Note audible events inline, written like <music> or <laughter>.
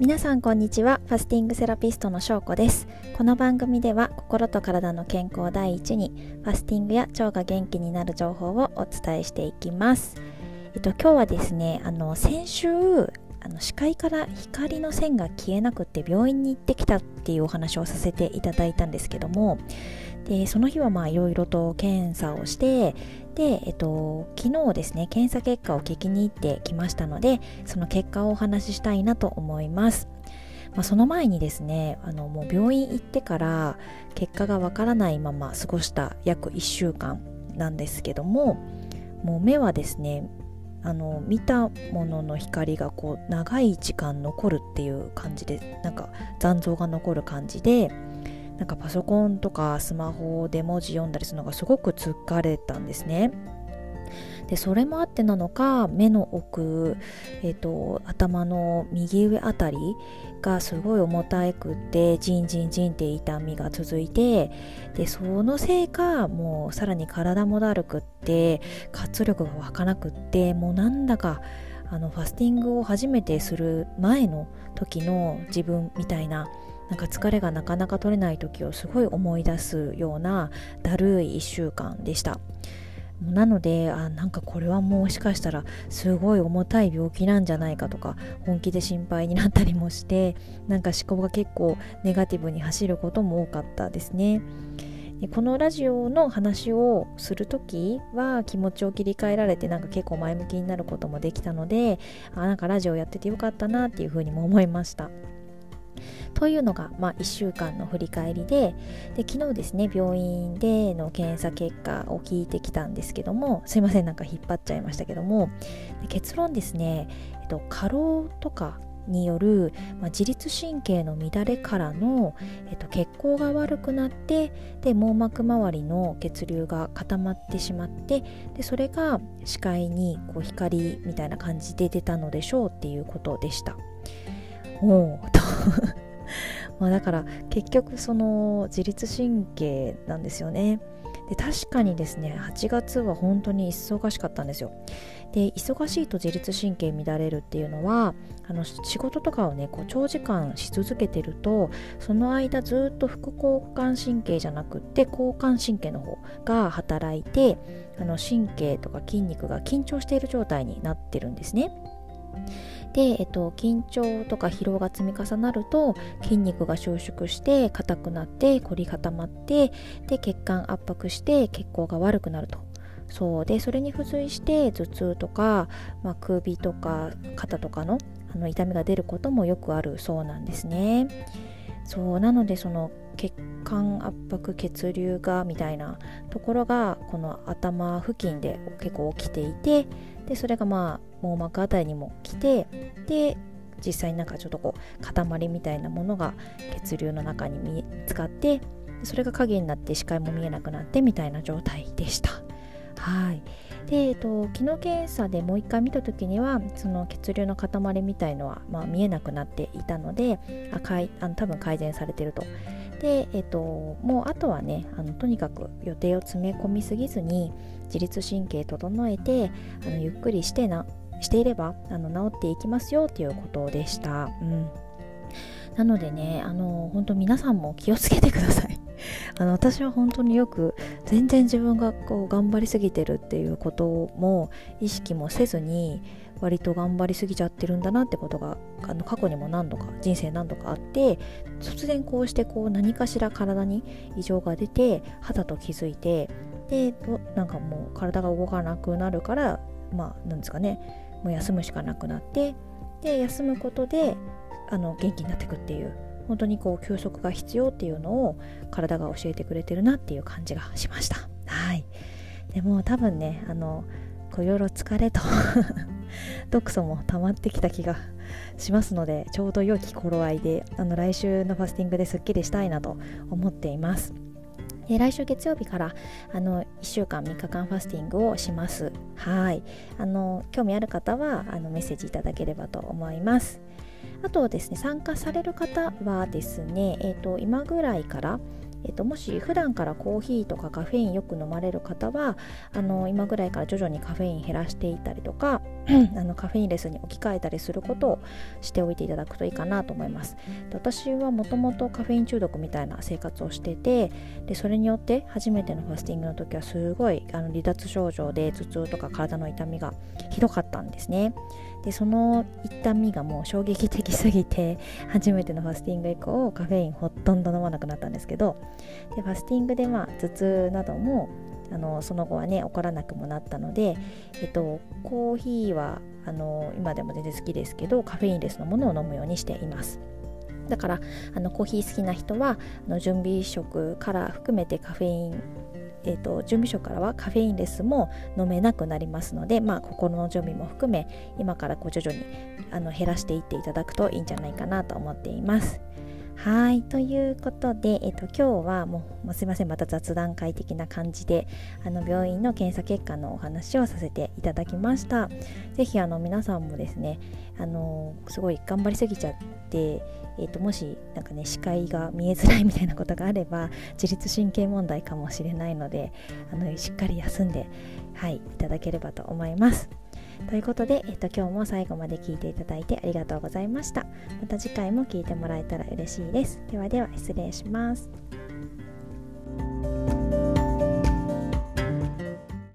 皆さんこんにちは。ファスティングセラピストのしょうこです。この番組では心と体の健康第一にファスティングや腸が元気になる情報をお伝えしていきます。えっと今日はですねあの先週あの視界から光の線が消えなくって病院に行ってきたっていうお話をさせていただいたんですけどもでその日はいろいろと検査をしてで、えっと、昨日ですね検査結果を聞きに行ってきましたのでその結果をお話ししたいなと思います。まあ、その前にですねあのもう病院行ってから結果がわからないまま過ごした約1週間なんですけどももう目はですねあの見たものの光がこう長い時間残るっていう感じでなんか残像が残る感じでなんかパソコンとかスマホで文字読んだりするのがすごく疲れたんですね。でそれもあってなのか目の奥、えーと、頭の右上あたりがすごい重たくてジンジンジンって痛みが続いてでそのせいかもうさらに体もだるくって活力が湧かなくってもうなんだかあのファスティングを初めてする前の時の自分みたいななんか疲れがなかなか取れない時をすごい思い出すようなだるい1週間でした。なのであなんかこれはもしかしたらすごい重たい病気なんじゃないかとか本気で心配になったりもして <laughs> なんか思考が結構ネガティブに走ることも多かったですね。このラジオの話をする時は気持ちを切り替えられてなんか結構前向きになることもできたのであなんかラジオやっててよかったなっていうふうにも思いました。というのが、まあ、1週間の振り返りでで昨日ですね病院での検査結果を聞いてきたんですけどもすいませんなんか引っ張っちゃいましたけども結論ですね、えっと、過労とかによる、まあ、自律神経の乱れからの、えっと、血行が悪くなってで網膜周りの血流が固まってしまってでそれが視界にこう光みたいな感じで出たのでしょうっていうことでした。おおと <laughs> まあだから結局その自律神経なんですよね。で確かにですね8月は本当に忙しかったんですよ。で忙しいと自律神経乱れるっていうのはあの仕事とかをねこう長時間し続けてるとその間ずっと副交感神経じゃなくって交感神経の方が働いてあの神経とか筋肉が緊張している状態になってるんですね。で、えっと、緊張とか疲労が積み重なると筋肉が収縮して硬くなって凝り固まってで血管圧迫して血行が悪くなると。そう。でそれに付随して頭痛とか、まあ、首とか肩とかのあの痛みが出ることもよくあるそうなんですね。そう。なのでその血管圧迫血流がみたいなところがこの頭付近で結構起きていてでそれがまあ網膜あたりにも来てで実際になんかちょっとこう塊みたいなものが血流の中に見つかってそれが影になって視界も見えなくなってみたいな状態でした。はいで、えっと、機能検査でもう一回見た時にはその血流の塊みたいのは、まあ、見えなくなっていたのであかいあの多分改善されてると。で、えっと、もうあとはねあのとにかく予定を詰め込みすぎずに自律神経整えてあのゆっくりしてなしていればあの治っていきますよっていうことでした。うんなのでね、あの本当皆さんも気をつけてください。<laughs> あの私は本当によく全然自分がこう頑張りすぎてるっていうことも意識もせずに割と頑張りすぎちゃってるんだなってことがあの過去にも何度か人生何度かあって突然こうしてこう何かしら体に異常が出て肌と気づいてでなんかもう体が動かなくなるからまあなんですかねもう休むしかなくなってで休むことであの元気になってくっていう本当にこう休息が必要っていうのを体が教えてくれてるなっていう感じがしました。はい。でも多分ねあのいろいろ疲れと毒素も溜まってきた気がしますのでちょうど良き頃合いであの来週のファスティングですっきりしたいなと思っています。で来週月曜日からあの1週間3日間ファスティングをします。はい。あの興味ある方はあのメッセージいただければと思います。あとですね参加される方はですね、えーと、今ぐらいからえっと、もし普段からコーヒーとかカフェインよく飲まれる方はあの今ぐらいから徐々にカフェイン減らしていたりとかあのカフェインレスに置き換えたりすることをしておいていただくといいかなと思います。で私はもともとカフェイン中毒みたいな生活をしててでそれによって初めてのファスティングの時はすごいあの離脱症状で頭痛とか体の痛みがひどかったんですね。でその痛みがもう衝撃的すぎて <laughs> 初めてのファスティング以降カフェインほとんど飲まなくなったんですけどでファスティングでまあ頭痛などもあのその後はね起こらなくもなったので、えっと、コーヒーはあの今でも全然好きですけどカフェインレスのものを飲むようにしていますだからあのコーヒー好きな人はあの準備食から含めてカフェインえーと、準備食からはカフェインレスも飲めなくなりますので、まあ、心の準備も含め今からこう徐々にあの減らしていっていただくといいんじゃないかなと思っています。はい、ということで、えっと、今日はもうもうすいませんまた雑談会的な感じであの病院の検査結果のお話をさせていただきました。ぜひあの皆さんもですねあのすごい頑張りすぎちゃって、えっと、もしなんかね視界が見えづらいみたいなことがあれば自律神経問題かもしれないのであのしっかり休んで、はい、いただければと思います。ということで、えっと、今日も最後まで聞いていただいてありがとうございました。また次回も聞いてもらえたら嬉しいです。ではでは失礼します。